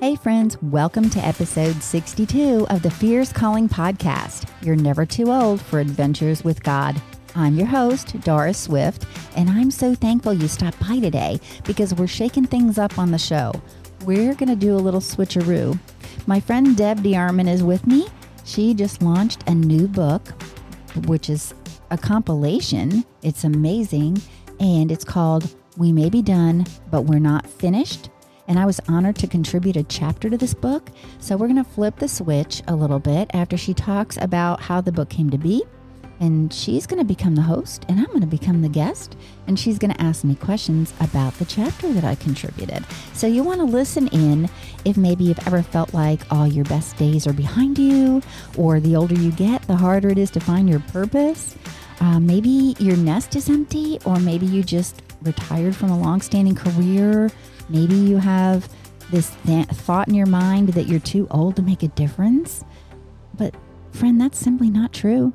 Hey, friends, welcome to episode 62 of the Fierce Calling podcast. You're never too old for adventures with God. I'm your host, Doris Swift, and I'm so thankful you stopped by today because we're shaking things up on the show. We're going to do a little switcheroo. My friend Deb DeArmond is with me. She just launched a new book, which is a compilation. It's amazing, and it's called We May Be Done, but We're Not Finished and I was honored to contribute a chapter to this book. So we're going to flip the switch a little bit after she talks about how the book came to be. And she's going to become the host, and I'm going to become the guest. And she's going to ask me questions about the chapter that I contributed. So you want to listen in if maybe you've ever felt like all your best days are behind you, or the older you get, the harder it is to find your purpose. Uh, maybe your nest is empty, or maybe you just retired from a long standing career Maybe you have this th- thought in your mind that you're too old to make a difference. But, friend, that's simply not true.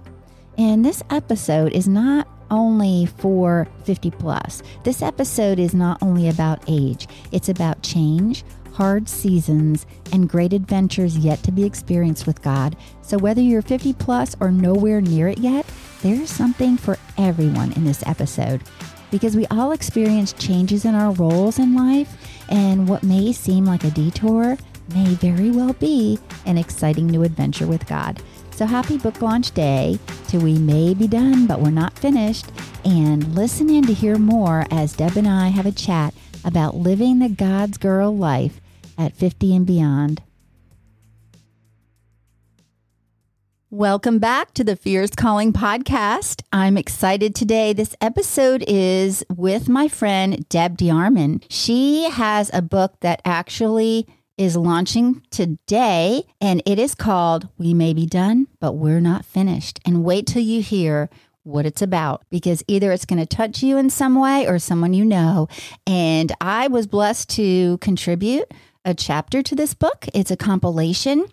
And this episode is not only for 50 plus. This episode is not only about age, it's about change, hard seasons, and great adventures yet to be experienced with God. So, whether you're 50 plus or nowhere near it yet, there's something for everyone in this episode because we all experience changes in our roles in life, and what may seem like a detour may very well be an exciting new adventure with God. So happy book launch day to We May Be Done, but We're Not Finished. And listen in to hear more as Deb and I have a chat about living the God's girl life at 50 and beyond. Welcome back to the Fierce Calling podcast. I'm excited today. This episode is with my friend Deb DeArmond. She has a book that actually is launching today, and it is called We May Be Done, but We're Not Finished. And wait till you hear what it's about because either it's going to touch you in some way or someone you know. And I was blessed to contribute a chapter to this book, it's a compilation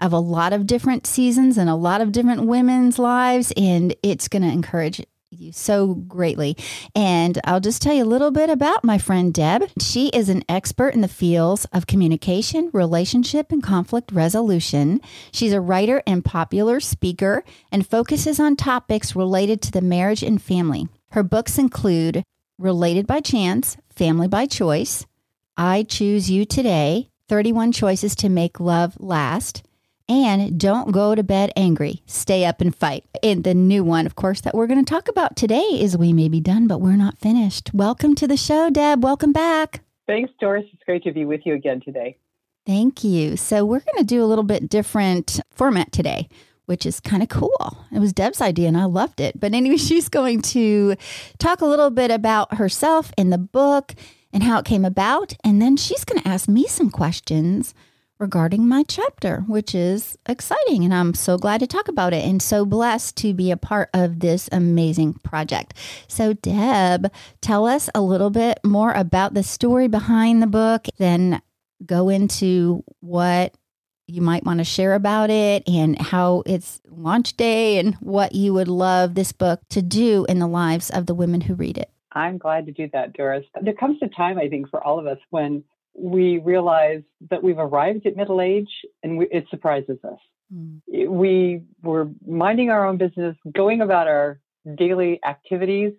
of a lot of different seasons and a lot of different women's lives, and it's going to encourage you so greatly. And I'll just tell you a little bit about my friend Deb. She is an expert in the fields of communication, relationship, and conflict resolution. She's a writer and popular speaker and focuses on topics related to the marriage and family. Her books include Related by Chance, Family by Choice, I Choose You Today, 31 Choices to Make Love Last, and don't go to bed angry. Stay up and fight. And the new one, of course, that we're going to talk about today is We May Be Done, but We're Not Finished. Welcome to the show, Deb. Welcome back. Thanks, Doris. It's great to be with you again today. Thank you. So, we're going to do a little bit different format today, which is kind of cool. It was Deb's idea and I loved it. But anyway, she's going to talk a little bit about herself in the book and how it came about. And then she's going to ask me some questions regarding my chapter, which is exciting. And I'm so glad to talk about it and so blessed to be a part of this amazing project. So, Deb, tell us a little bit more about the story behind the book, then go into what you might want to share about it and how it's launch day and what you would love this book to do in the lives of the women who read it. I'm glad to do that, Doris. There comes a time, I think, for all of us when we realize that we've arrived at middle age and we, it surprises us. Mm. We were minding our own business, going about our daily activities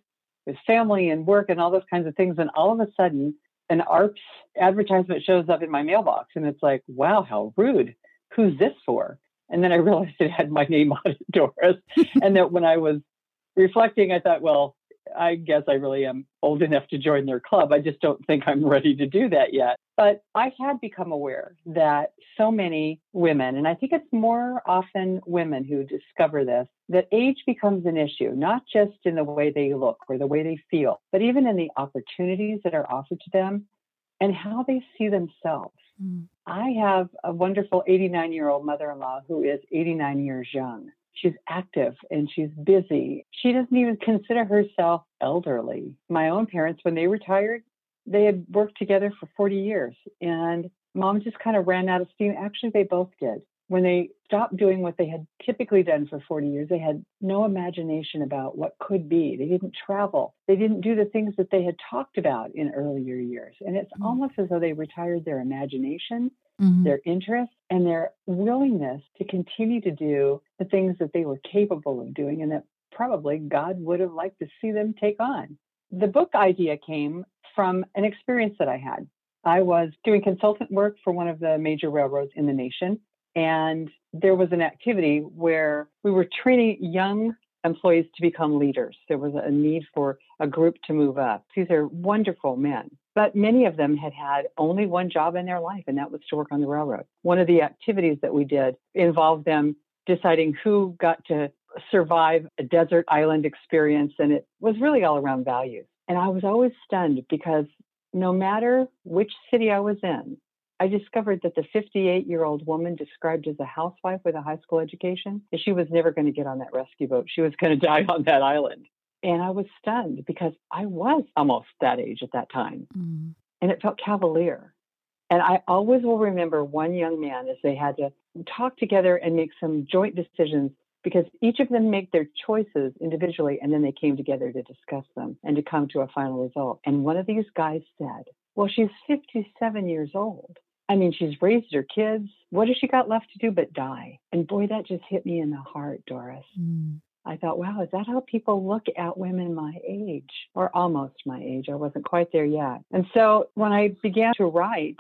with family and work and all those kinds of things. And all of a sudden, an AARP's advertisement shows up in my mailbox. And it's like, wow, how rude. Who's this for? And then I realized it had my name on it, Doris. and that when I was reflecting, I thought, well, I guess I really am old enough to join their club. I just don't think I'm ready to do that yet. But I had become aware that so many women, and I think it's more often women who discover this, that age becomes an issue, not just in the way they look or the way they feel, but even in the opportunities that are offered to them and how they see themselves. Mm. I have a wonderful 89 year old mother in law who is 89 years young. She's active and she's busy. She doesn't even consider herself elderly. My own parents, when they retired, they had worked together for 40 years and mom just kind of ran out of steam. Actually, they both did. When they stopped doing what they had typically done for 40 years, they had no imagination about what could be. They didn't travel. They didn't do the things that they had talked about in earlier years. And it's mm-hmm. almost as though they retired their imagination mm-hmm. their interest, and their willingness to continue to do the things that they were capable of doing and that probably God would have liked to see them take on. The book idea came from an experience that I had. I was doing consultant work for one of the major railroads in the nation, and there was an activity where we were training young employees to become leaders. There was a need for a group to move up. These are wonderful men, but many of them had had only one job in their life, and that was to work on the railroad. One of the activities that we did involved them deciding who got to survive a desert island experience, and it was really all around values. And I was always stunned because no matter which city I was in, I discovered that the 58 year old woman described as a housewife with a high school education, she was never going to get on that rescue boat. She was going to die on that island. And I was stunned because I was almost that age at that time. Mm. And it felt cavalier. And I always will remember one young man as they had to talk together and make some joint decisions because each of them made their choices individually and then they came together to discuss them and to come to a final result. And one of these guys said, Well, she's 57 years old. I mean, she's raised her kids. What has she got left to do but die? And boy, that just hit me in the heart, Doris. Mm. I thought, wow, is that how people look at women my age or almost my age? I wasn't quite there yet. And so when I began to write,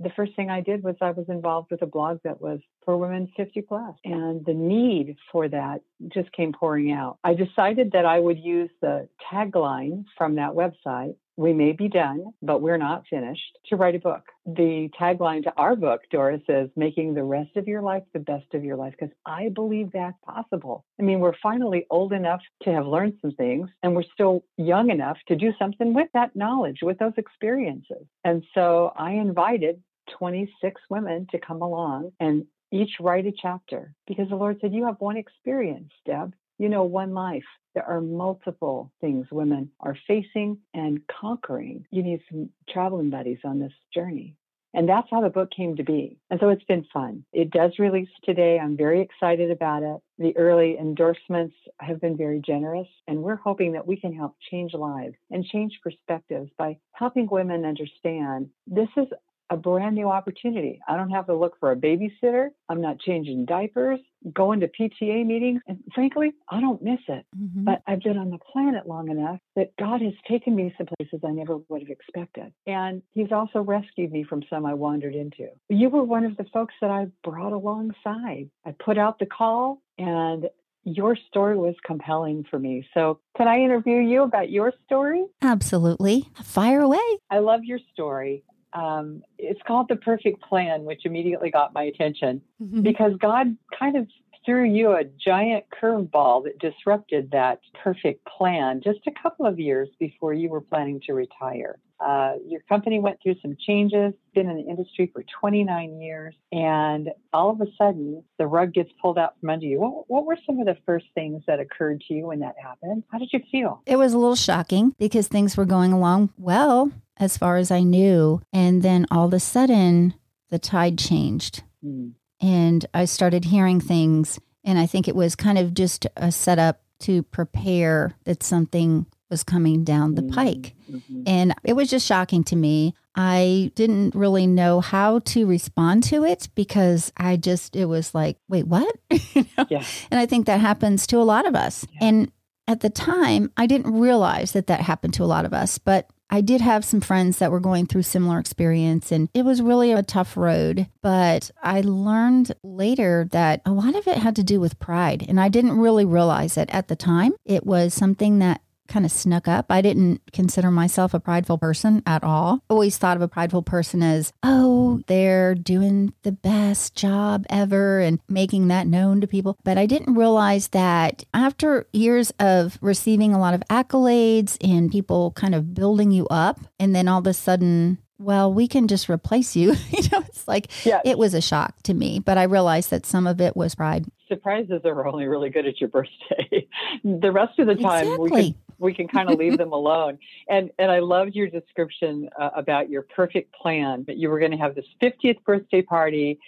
the first thing I did was I was involved with a blog that was for women 50 plus, and the need for that just came pouring out. I decided that I would use the tagline from that website we may be done, but we're not finished, to write a book. The tagline to our book, Doris, is making the rest of your life the best of your life, because I believe that's possible. I mean, we're finally old enough to have learned some things, and we're still young enough to do something with that knowledge, with those experiences. And so I invited 26 women to come along and each write a chapter because the Lord said, You have one experience, Deb you know, one life. There are multiple things women are facing and conquering. You need some traveling buddies on this journey. And that's how the book came to be. And so it's been fun. It does release today. I'm very excited about it. The early endorsements have been very generous, and we're hoping that we can help change lives and change perspectives by helping women understand this is a brand new opportunity. I don't have to look for a babysitter. I'm not changing diapers, going to PTA meetings. And frankly, I don't miss it. Mm-hmm. But I've been on the planet long enough that God has taken me some places I never would have expected. And He's also rescued me from some I wandered into. You were one of the folks that I brought alongside. I put out the call and your story was compelling for me. So, can I interview you about your story? Absolutely. Fire away. I love your story um, it's called the perfect plan, which immediately got my attention mm-hmm. because God kind of threw you a giant curveball that disrupted that perfect plan just a couple of years before you were planning to retire. Uh, your company went through some changes, been in the industry for 29 years, and all of a sudden the rug gets pulled out from under you. What, what were some of the first things that occurred to you when that happened? How did you feel? It was a little shocking because things were going along well as far as I knew. And then all of a sudden, the tide changed. Mm. And I started hearing things. And I think it was kind of just a setup to prepare that something was coming down the mm-hmm. pike. Mm-hmm. And it was just shocking to me. I didn't really know how to respond to it because I just, it was like, wait, what? you know? yeah. And I think that happens to a lot of us. Yeah. And at the time, I didn't realize that that happened to a lot of us. But I did have some friends that were going through similar experience and it was really a tough road, but I learned later that a lot of it had to do with pride and I didn't really realize it at the time. It was something that kind of snuck up. I didn't consider myself a prideful person at all. Always thought of a prideful person as, oh, they're doing the best job ever and making that known to people. But I didn't realize that after years of receiving a lot of accolades and people kind of building you up, and then all of a sudden, well, we can just replace you. you know, it's like yeah. it was a shock to me, but I realized that some of it was pride. Surprises are only really good at your birthday. the rest of the time, exactly. we can we can kind of leave them alone. And and I loved your description uh, about your perfect plan that you were going to have this 50th birthday party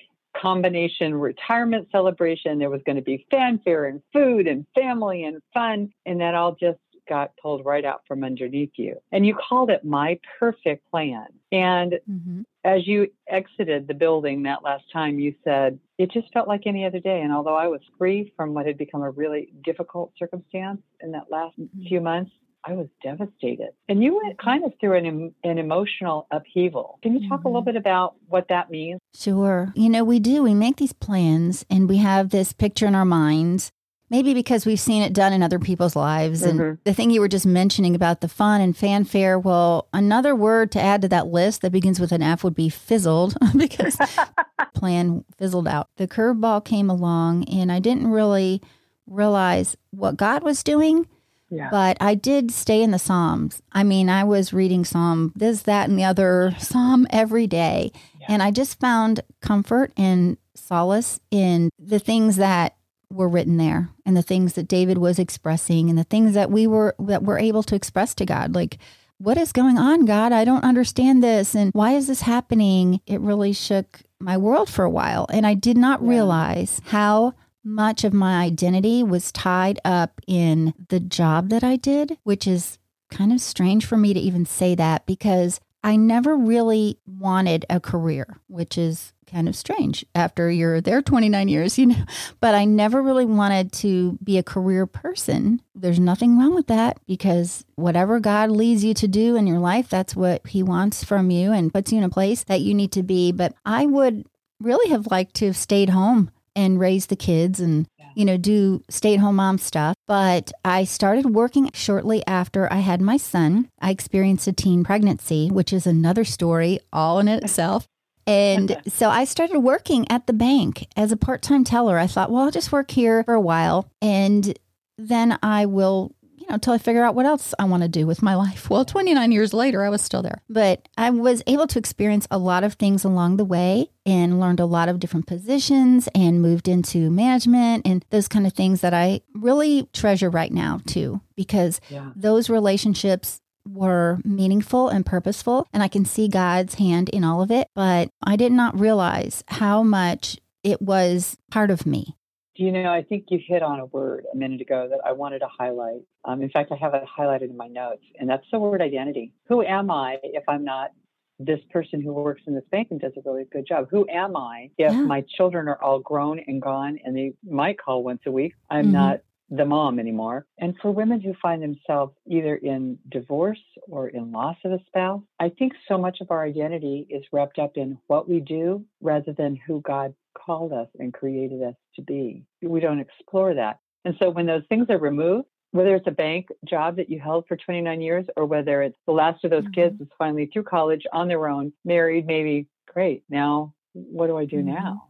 combination retirement celebration. There was going to be fanfare and food and family and fun, and that all just got pulled right out from underneath you. And you called it my perfect plan. And mm-hmm. as you exited the building that last time, you said, it just felt like any other day. And although I was free from what had become a really difficult circumstance in that last mm-hmm. few months, I was devastated. And you went kind of through an, an emotional upheaval. Can you talk mm-hmm. a little mm-hmm. bit about what that means? Sure. You know, we do. We make these plans and we have this picture in our minds. Maybe because we've seen it done in other people's lives. And mm-hmm. the thing you were just mentioning about the fun and fanfare, well, another word to add to that list that begins with an F would be fizzled because plan fizzled out. The curveball came along and I didn't really realize what God was doing yeah. But I did stay in the Psalms. I mean, I was reading Psalm this, that, and the other Psalm every day. Yeah. And I just found comfort and solace in the things that were written there and the things that David was expressing and the things that we were that were able to express to God. Like, what is going on, God? I don't understand this. And why is this happening? It really shook my world for a while. And I did not yeah. realize how much of my identity was tied up in the job that I did, which is kind of strange for me to even say that because I never really wanted a career, which is kind of strange after you're there 29 years, you know. But I never really wanted to be a career person. There's nothing wrong with that because whatever God leads you to do in your life, that's what He wants from you and puts you in a place that you need to be. But I would really have liked to have stayed home and raise the kids and you know do stay at home mom stuff but i started working shortly after i had my son i experienced a teen pregnancy which is another story all in itself and so I started working at the bank as a part time teller. I thought, well, I'll just work here for a while and then I will you know, until I figure out what else I want to do with my life. Well, 29 years later, I was still there. But I was able to experience a lot of things along the way and learned a lot of different positions and moved into management and those kind of things that I really treasure right now, too, because yeah. those relationships were meaningful and purposeful. And I can see God's hand in all of it. But I did not realize how much it was part of me. Do you know, I think you hit on a word a minute ago that I wanted to highlight. Um, in fact, I have it highlighted in my notes, and that's the word identity. Who am I if I'm not this person who works in this bank and does a really good job? Who am I if yeah. my children are all grown and gone and they might call once a week? I'm mm-hmm. not the mom anymore. And for women who find themselves either in divorce or in loss of a spouse, I think so much of our identity is wrapped up in what we do rather than who God called us and created us to be. We don't explore that. And so when those things are removed, whether it's a bank job that you held for 29 years or whether it's the last of those mm-hmm. kids is finally through college on their own, married, maybe, great. Now, what do I do mm-hmm. now?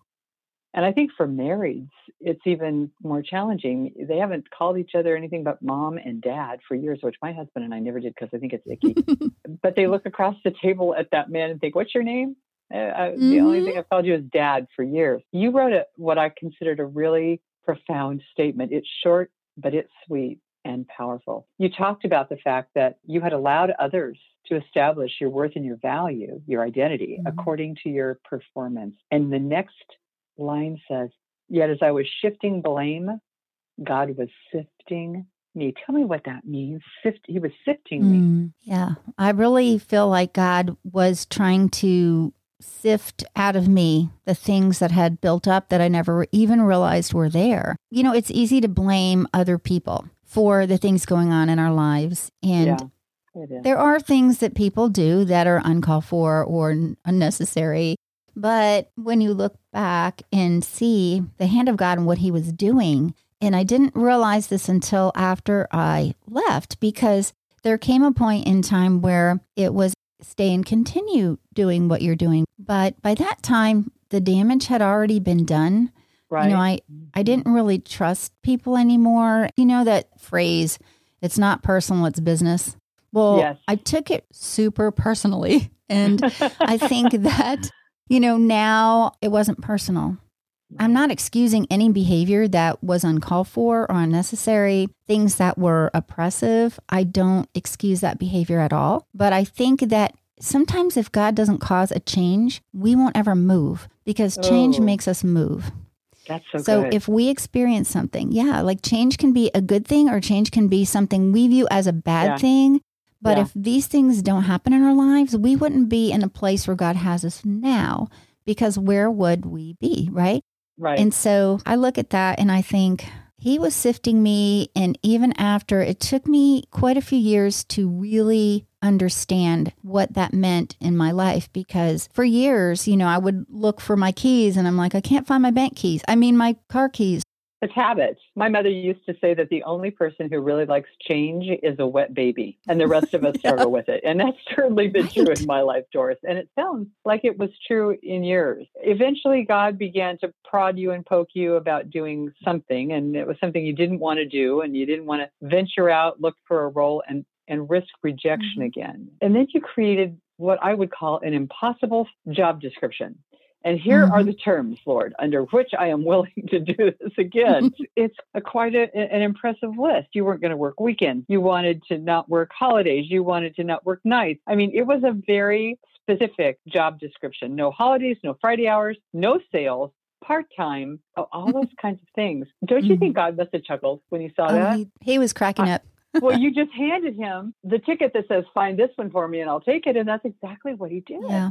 And I think for marrieds, it's even more challenging. They haven't called each other anything but mom and dad for years, which my husband and I never did because I think it's icky. but they look across the table at that man and think, What's your name? Uh, mm-hmm. The only thing mm-hmm. I've called you is dad for years. You wrote a, what I considered a really profound statement. It's short, but it's sweet and powerful. You talked about the fact that you had allowed others to establish your worth and your value, your identity, mm-hmm. according to your performance. And the next line says, Yet as I was shifting blame, God was sifting me. Tell me what that means. Sift, he was sifting me. Mm, yeah. I really feel like God was trying to sift out of me the things that had built up that I never even realized were there. You know, it's easy to blame other people for the things going on in our lives. And yeah, there are things that people do that are uncalled for or unnecessary. But when you look back and see the hand of God and what he was doing, and I didn't realize this until after I left because there came a point in time where it was stay and continue doing what you're doing. But by that time, the damage had already been done. Right. You know, I, I didn't really trust people anymore. You know that phrase, it's not personal, it's business. Well, yes. I took it super personally. And I think that, you know, now it wasn't personal. I'm not excusing any behavior that was uncalled for or unnecessary, things that were oppressive. I don't excuse that behavior at all. But I think that sometimes if God doesn't cause a change, we won't ever move because change oh. makes us move. That's so, so good. if we experience something, yeah, like change can be a good thing or change can be something we view as a bad Yeah. thing. But Yeah. if these things don't happen in our lives, we wouldn't be in a place where God has us now because where would we be, right? right. And so I look at that and I think he was sifting me. And even after it took me quite a few years to really understand what that meant in my life because for years, you know, I would look for my keys and I'm like, I can't find my bank keys. I mean, my car keys. It's habits. My mother used to say that the only person who really likes change is a wet baby, and the rest of us Yeah. struggle with it. And that's certainly been true in my life, Doris. And it sounds like it was true in yours. Eventually, God began to prod you and poke you about doing something, and it was something you didn't want to do, and you didn't want to venture out, look for a role, and and risk rejection Mhm. again. And then you created what I would call an impossible job description. And here are Mhm. the terms, Lord, under which I am willing to do this again. it's a, quite a, an impressive list. You weren't going to work weekends. You wanted to not work holidays. You wanted to not work nights. I mean, it was a very specific job description. No holidays, no Friday hours, no sales, part time, all those kinds of things. Don't you think God must have chuckled when he saw Oh, that? he, he was cracking up. well, you just handed him the ticket that says, find this one for me and I'll take it. And that's exactly what he did. Yeah.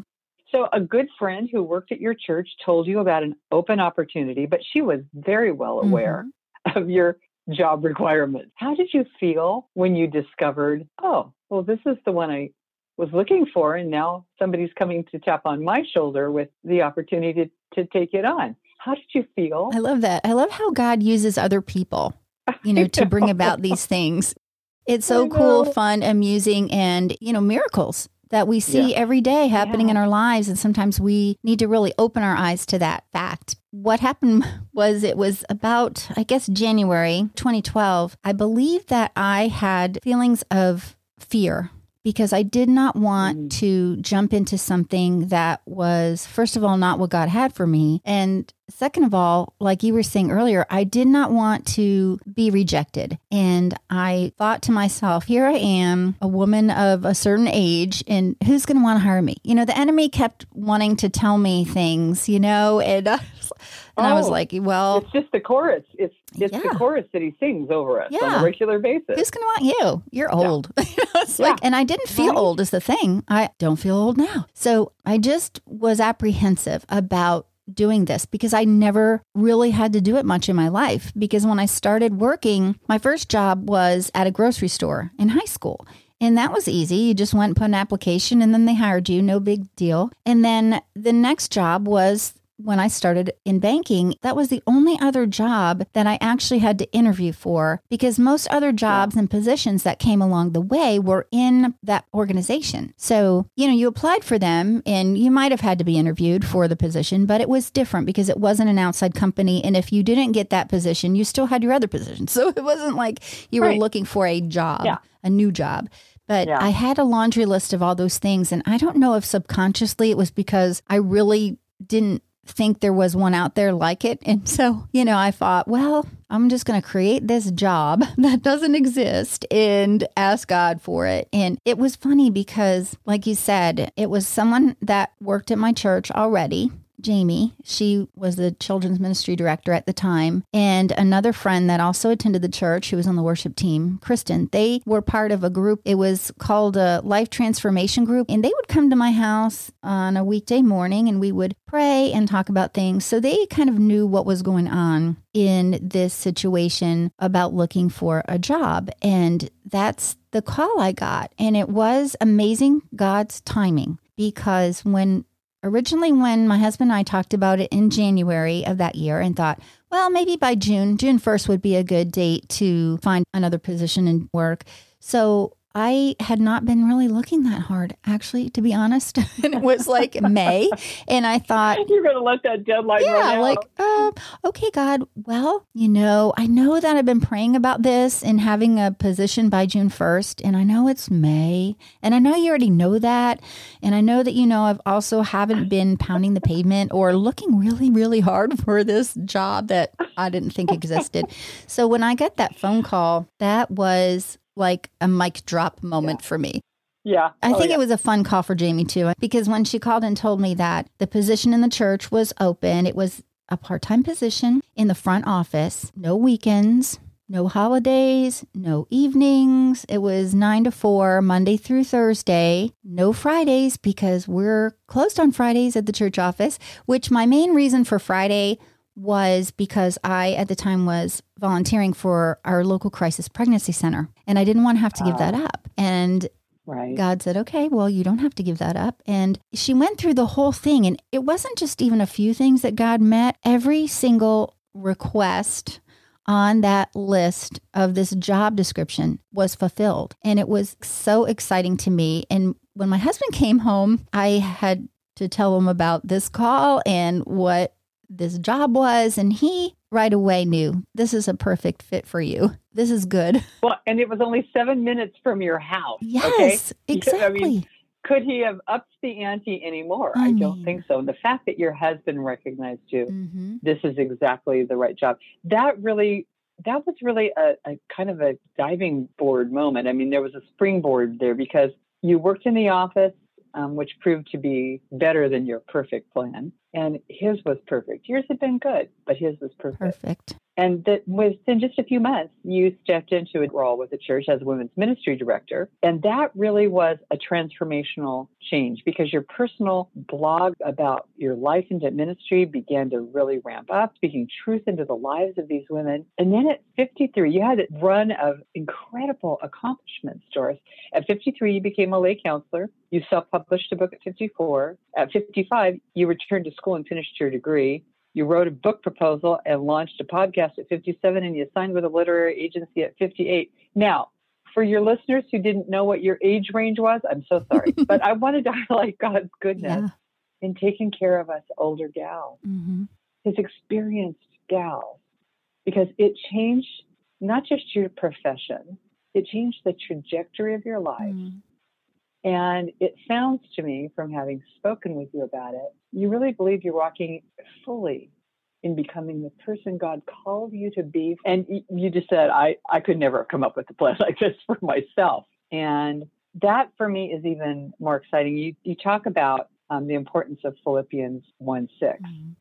So, a good friend who worked at your church told you about an open opportunity, but she was very well aware mm-hmm. of your job requirements. How did you feel when you discovered, oh, well, this is the one I was looking for, and now somebody's coming to tap on my shoulder with the opportunity to, to take it on? How did you feel? I love that. I love how God uses other people, you know, to bring about these things. It's so cool, fun, amusing, and, you know, miracles that we see Yeah. every day happening Yeah. in our lives. And sometimes we need to really open our eyes to that fact. What happened was it was about, I guess, January 2012. I believe that I had feelings of fear because I did not want Mm. to jump into something that was, first of all, not what God had for me. And second of all, like you were saying earlier, I did not want to be rejected. And I thought to myself, here I am, a woman of a certain age, and who's going to want to hire me? You know, the enemy kept wanting to tell me things, you know, and, I and I was Oh. like, well, It's just the chorus. It's it's Yeah. the chorus that he sings over us on a regular basis. who's going to want you? You're old. You know, it's Yeah. like, and I didn't feel Right. old is the thing. I don't feel old now. So I just was apprehensive about doing this because I never really had to do it much in my life. Because when I started working, my first job was at a grocery store in high school. And that was easy. You just went and put an application and then they hired you, no big deal. And then the next job was when I started in banking, that was the only other job that I actually had to interview for because most other jobs and positions that came along the way were in that organization. So, you know, you applied for them and you might have had to be interviewed for the position, but it was different because it wasn't an outside company. And if you didn't get that position, you still had your other position. So it wasn't like you were looking for a job, Yeah. a new job. But Yeah. I had a laundry list of all those things. And I don't know if subconsciously it was because I really didn't think there was one out there like it. And so, you know, I thought, well, I'm just going to create this job that doesn't exist and ask God for it. And it was funny because, like you said, it was someone that worked at my church already. Jamie, she was the children's ministry director at the time, and another friend that also attended the church who was on the worship team, Kristen. They were part of a group. It was called a Life Transformation Group, and they would come to my house on a weekday morning and we would pray and talk about things. So they kind of knew what was going on in this situation about looking for a job. And that's the call I got. And it was amazing God's timing because when originally when my husband and I talked about it in January of that year and thought, well, maybe by June, June 1st would be a good date to find another position and work. So I had not been really looking that hard, actually, to be honest. and it was like May. And I thought, You're going to let that deadline run yeah, out. like, um, okay, God, well, you know, I know that I've been praying about this and having a position by June 1st, and I know it's May, and I know you already know that, and I know that, you know, I've also haven't been pounding the pavement or looking really, really hard for this job that I didn't think existed. So when I got that phone call, that was like a mic drop moment for me. yeah. I Oh, think yeah. it was a fun call for Jamie too, because when she called and told me that the position in the church was open, it was a part time position in the front office, no weekends, no holidays, no evenings. It was nine to four, Monday through Thursday. No Fridays because we're closed on Fridays at the church office, which my main reason for Friday was because I, at the time, was volunteering for our local crisis pregnancy center. And I didn't want to have to give that ah. up. And Right. God said, okay, well, you don't have to give that up. And she went through the whole thing. And it wasn't just even a few things that God met, every single request on that list of this job description was fulfilled. And it was so exciting to me. And when my husband came home, I had to tell him about this call and what this job was. And he right away knew this is a perfect fit for you. This is good. Well, and it was only seven minutes from your house. Yes, okay? exactly. I mean, could he have upped the ante anymore? I, I don't think so. And the fact that your husband recognized you, mm-hmm. this is exactly the right job. That really, that was really a, a kind of a diving board moment. I mean, there was a springboard there because you worked in the office, um, which proved to be better than your perfect plan. And his was perfect. Yours had been good, but his was perfect. Perfect. And that within just a few months, you stepped into a role with the church as women's ministry director. And that really was a transformational change because your personal blog about your life into ministry began to really ramp up, speaking truth into the lives of these women. And then at 53, you had a run of incredible accomplishments, Doris. At 53, you became a lay counselor. You self published a book at 54. At 55, you returned to school and finished your degree. You wrote a book proposal and launched a podcast at 57, and you signed with a literary agency at 58. Now, for your listeners who didn't know what your age range was, I'm so sorry, but I wanted to highlight God's goodness yeah. in taking care of us older gals, mm-hmm. His experienced gals, because it changed not just your profession, it changed the trajectory of your life. Mm-hmm. And it sounds to me, from having spoken with you about it, you really believe you're walking fully in becoming the person God called you to be. And you just said, I, I could never come up with a plan like this for myself. And that for me is even more exciting. You, you talk about um, the importance of Philippians 1 6. Mm-hmm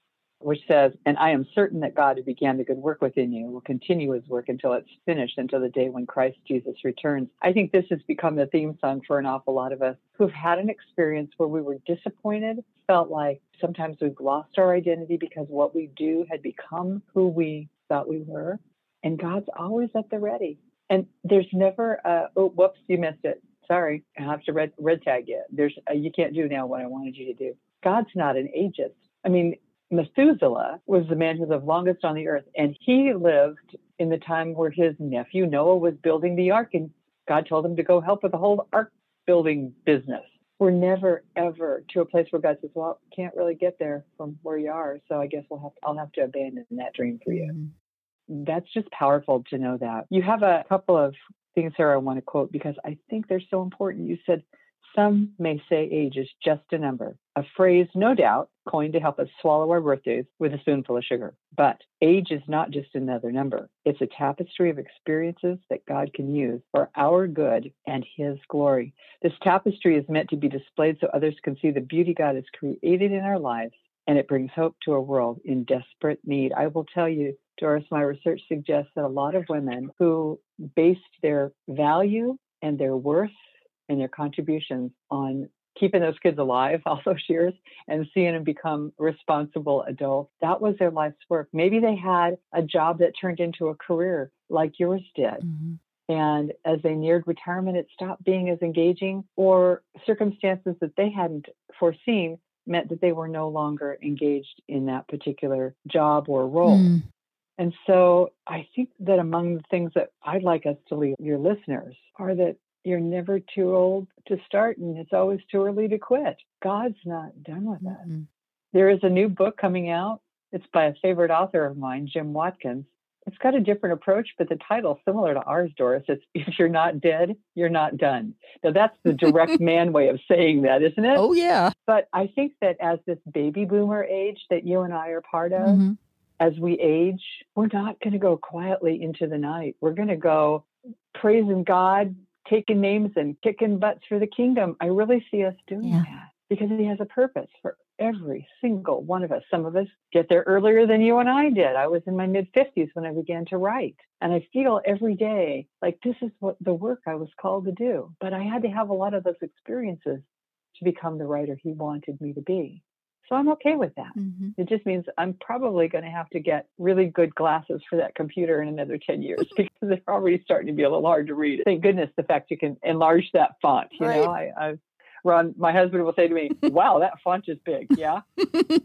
which says, And I am certain that God who began the good work within you will continue his work until it's finished, until the day when Christ Jesus returns. I think this has become the theme song for an awful lot of us who've had an experience where we were disappointed, felt like sometimes we've lost our identity because what we do had become who we thought we were. And God's always at the ready. And there's never, a, oh, whoops, you missed it. Sorry, I have to red, red tag you. There's, uh, you can't do now what I wanted you to do. God's not an ageist. I mean, Methuselah was the man who lived longest on the earth, and he lived in the time where his nephew Noah was building the ark, and God told him to go help with the whole ark building business. We're never ever to a place where God says, "Well, can't really get there from where you are, so I guess we'll have to, I'll have to abandon that dream for you." Mm-hmm. That's just powerful to know that. You have a couple of things here I want to quote because I think they're so important. You said some may say age is just a number, a phrase, no doubt, coined to help us swallow our birthdays with a spoonful of sugar. But age is not just another number, it's a tapestry of experiences that God can use for our good and His glory. This tapestry is meant to be displayed so others can see the beauty God has created in our lives, and it brings hope to a world in desperate need. I will tell you, Doris, my research suggests that a lot of women who based their value and their worth and their contributions on keeping those kids alive all those years and seeing them become responsible adults. That was their life's work. Maybe they had a job that turned into a career like yours did. Mm-hmm. And as they neared retirement, it stopped being as engaging, or circumstances that they hadn't foreseen meant that they were no longer engaged in that particular job or role. Mm. And so I think that among the things that I'd like us to leave your listeners are that you're never too old to start and it's always too early to quit. God's not done with us. Mm-hmm. There is a new book coming out. It's by a favorite author of mine, Jim Watkins. It's got a different approach, but the title similar to ours, Doris. It's If You're Not Dead, You're Not Done. Now, that's the direct man way of saying that, isn't it? Oh, yeah. But I think that as this baby boomer age that you and I are part of, mm-hmm. as we age, we're not going to go quietly into the night. We're going to go praising God, taking names and kicking butts for the kingdom. I really see us doing yeah. that because he has a purpose for every single one of us. Some of us get there earlier than you and I did. I was in my mid 50s when I began to write. And I feel every day like this is what the work I was called to do. But I had to have a lot of those experiences to become the writer he wanted me to be. So I'm okay with that. Mm-hmm. It just means I'm probably going to have to get really good glasses for that computer in another 10 years because they're already starting to be a little hard to read. Thank goodness the fact you can enlarge that font. You right. know, I, I've Ron, my husband will say to me, "Wow, that font is big." Yeah,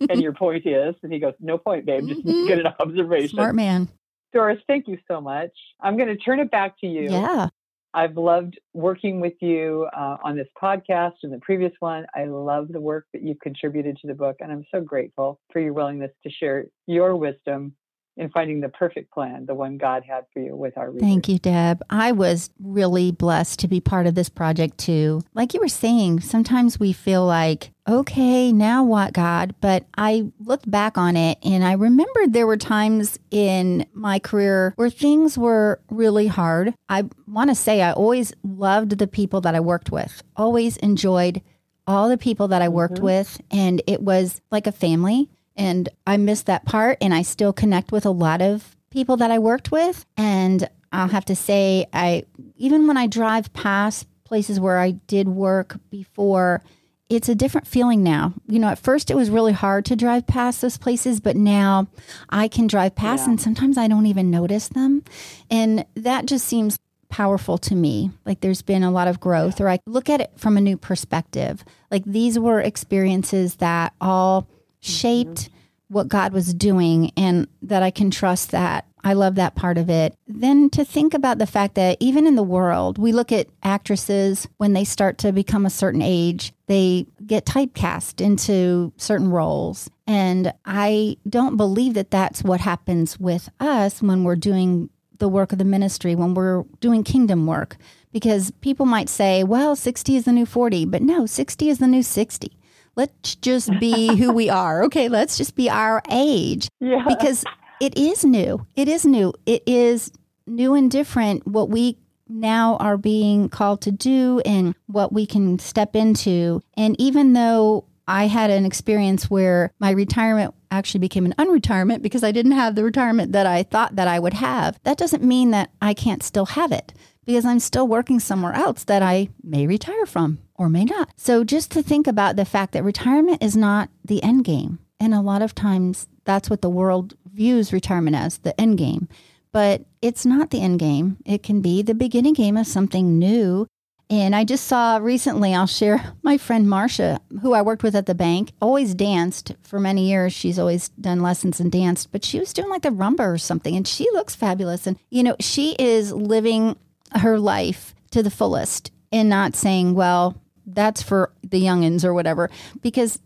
and your point is, and he goes, "No point, babe. Just mm-hmm. get an observation." Smart man. Doris, thank you so much. I'm going to turn it back to you. Yeah. I've loved working with you uh, on this podcast and the previous one. I love the work that you've contributed to the book, and I'm so grateful for your willingness to share your wisdom in finding the perfect plan, the one God had for you with our readers. Thank you, Deb. I was really blessed to be part of this project too. Like you were saying, sometimes we feel like, okay, now what, God? But I looked back on it and I remembered there were times in my career where things were really hard. I want to say I always loved the people that I worked with, always enjoyed all the people that I worked mm-hmm. with, and it was like a family. And I miss that part. And I still connect with a lot of people that I worked with. And I'll have to say, I even when I drive past places where I did work before, it's a different feeling now. You know, at first it was really hard to drive past those places, but now I can drive past yeah. and sometimes I don't even notice them. And that just seems powerful to me. Like there's been a lot of growth, or I look at it from a new perspective. Like these were experiences that all shaped what God was doing and that I can trust that. I love that part of it. Then to think about the fact that even in the world, we look at actresses when they start to become a certain age, they get typecast into certain roles. And I don't believe that that's what happens with us when we're doing the work of the ministry, when we're doing kingdom work. Because people might say, well, 60 is the new 40, but no, 60 is the new 60 let's just be who we are. Okay, let's just be our age. Yeah. Because it is new. It is new. It is new and different what we now are being called to do and what we can step into. And even though I had an experience where my retirement actually became an unretirement because I didn't have the retirement that I thought that I would have. That doesn't mean that I can't still have it because I'm still working somewhere else that I may retire from or may not. So just to think about the fact that retirement is not the end game. And a lot of times that's what the world views retirement as the end game. But it's not the end game. It can be the beginning game of something new. And I just saw recently, I'll share my friend Marcia, who I worked with at the bank, always danced for many years. She's always done lessons and danced, but she was doing like the rumba or something. And she looks fabulous. And, you know, she is living her life to the fullest and not saying, well, that's for the youngins or whatever, because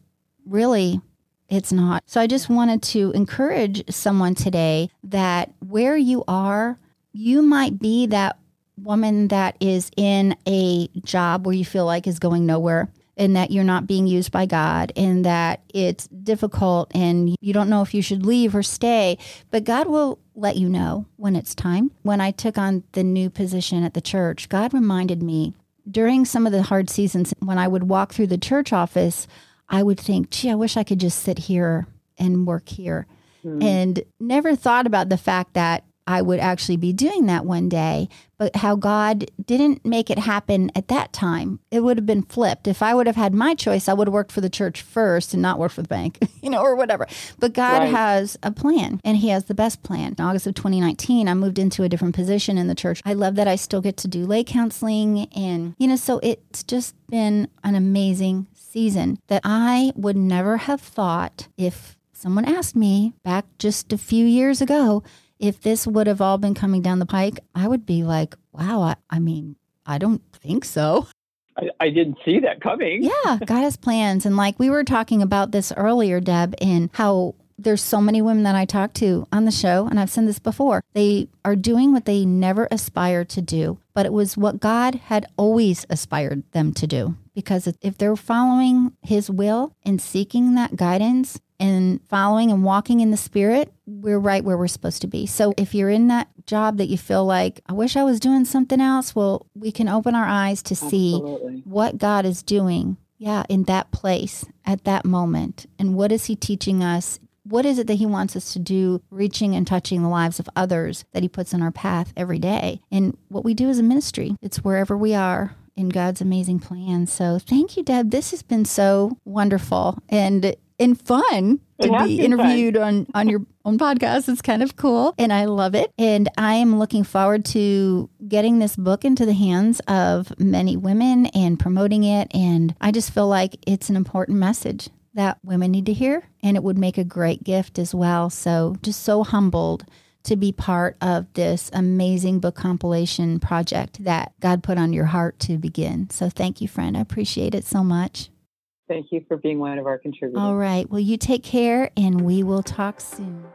really it's not. So I just wanted to encourage someone today that where you are, you might be that woman that is in a job where you feel like is going nowhere and that you're not being used by God and that it's difficult and you don't know if you should leave or stay, but God will let you know when it's time. When I took on the new position at the church, God reminded me during some of the hard seasons when I would walk through the church office, I would think, gee, I wish I could just sit here and work here. Mm. And never thought about the fact that I would actually be doing that one day, but how God didn't make it happen at that time. It would have been flipped. If I would have had my choice, I would have worked for the church first and not worked for the bank, you know, or whatever. But God right. has a plan and He has the best plan. In August of 2019, I moved into a different position in the church. I love that I still get to do lay counseling. And, you know, so it's just been an amazing season that I would never have thought if someone asked me back just a few years ago if this would have all been coming down the pike, I would be like, wow, I, I mean, I don't think so. I, I, didn't see that coming. yeah, God has plans. And like we were talking about this earlier, Deb, and how there's so many women that I talk to on the show, and I've said this before. They are doing what they never aspired to do, but it was what God had always aspired them to do. Because if they're following His will and seeking that guidance, and following and walking in the spirit, we're right where we're supposed to be. So if you're in that job that you feel like, I wish I was doing something else, well, we can open our eyes to see Absolutely. what God is doing. Yeah, in that place. at that moment? And what is He teaching us? What is it that He wants us to do, reaching and touching the lives of others that He puts in our path every day? And what we do as a ministry, it's wherever we are in God's amazing plan. So thank you, Deb. This has been so wonderful and and fun to be interviewed on on your own podcast. It's kind of cool, and I love it. And I am looking forward to getting this book into the hands of many women and promoting it. And I just feel like it's an important message that women need to hear, and it would make a great gift as well. So just so humbled to be part of this amazing book compilation project that God put on your heart to begin. So thank you, friend. I appreciate it so much. Thank you for being one of our contributors. All right. Well, you take care and we will talk soon.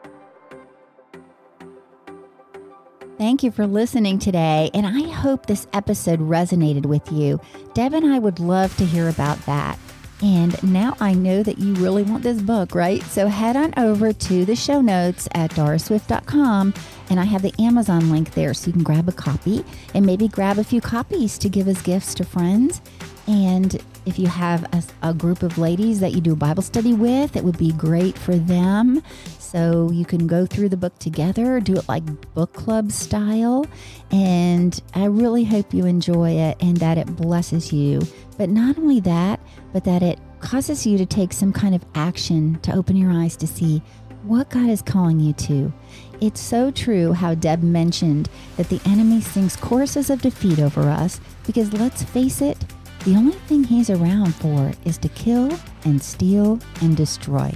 Thank you for listening today, and I hope this episode resonated with you. Deb and I would love to hear about that. And now I know that you really want this book, right? So head on over to the show notes at daraswift.com, and I have the Amazon link there so you can grab a copy and maybe grab a few copies to give as gifts to friends. And if you have a, a, group of ladies that you do a Bible study with, it would be great for them. So you can go through the book together, do it like book club style. And I really hope you enjoy it and that it blesses you. But not only that, but that it causes you to take some kind of action to open your eyes to see what God is calling you to. It's so true how Deb mentioned that the enemy sings choruses of defeat over us because let's face it, the only thing he's around for is to kill and steal and destroy.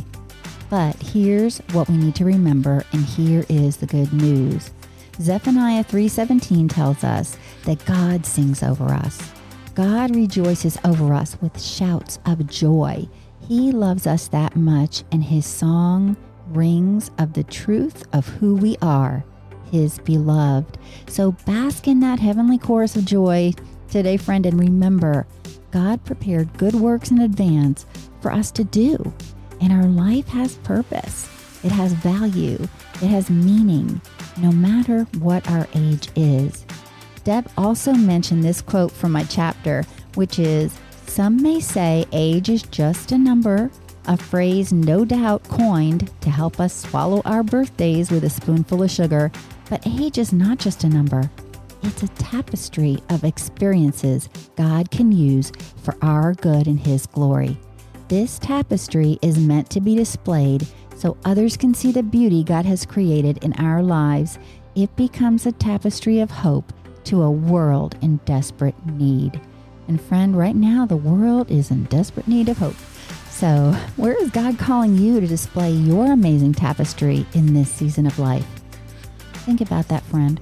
But here's what we need to remember and here is the good news. Zephaniah 3:17 tells us that God sings over us. God rejoices over us with shouts of joy. He loves us that much and his song rings of the truth of who we are, his beloved. So bask in that heavenly chorus of joy today, friend, and remember God prepared good works in advance for us to do. And our life has purpose, it has value, it has meaning, no matter what our age is. Deb also mentioned this quote from my chapter, which is Some may say age is just a number, a phrase no doubt coined to help us swallow our birthdays with a spoonful of sugar. But age is not just a number, it's a tapestry of experiences God can use for our good and His glory. This tapestry is meant to be displayed so others can see the beauty God has created in our lives. It becomes a tapestry of hope to a world in desperate need. And friend, right now the world is in desperate need of hope. So, where is God calling you to display your amazing tapestry in this season of life? Think about that, friend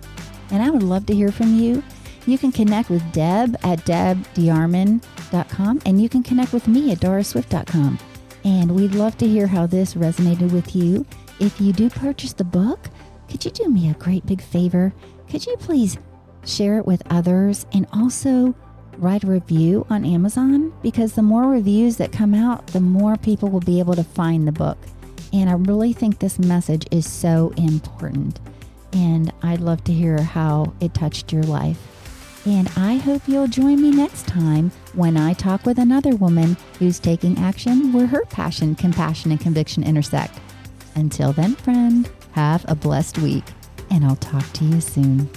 and I would love to hear from you. You can connect with Deb at debdearmond.com and you can connect with me at doraswift.com. And we'd love to hear how this resonated with you. If you do purchase the book, could you do me a great big favor? Could you please share it with others and also write a review on Amazon? Because the more reviews that come out, the more people will be able to find the book. And I really think this message is so important and I'd love to hear how it touched your life. And I hope you'll join me next time when I talk with another woman who's taking action where her passion, compassion, and conviction intersect. Until then, friend, have a blessed week, and I'll talk to you soon.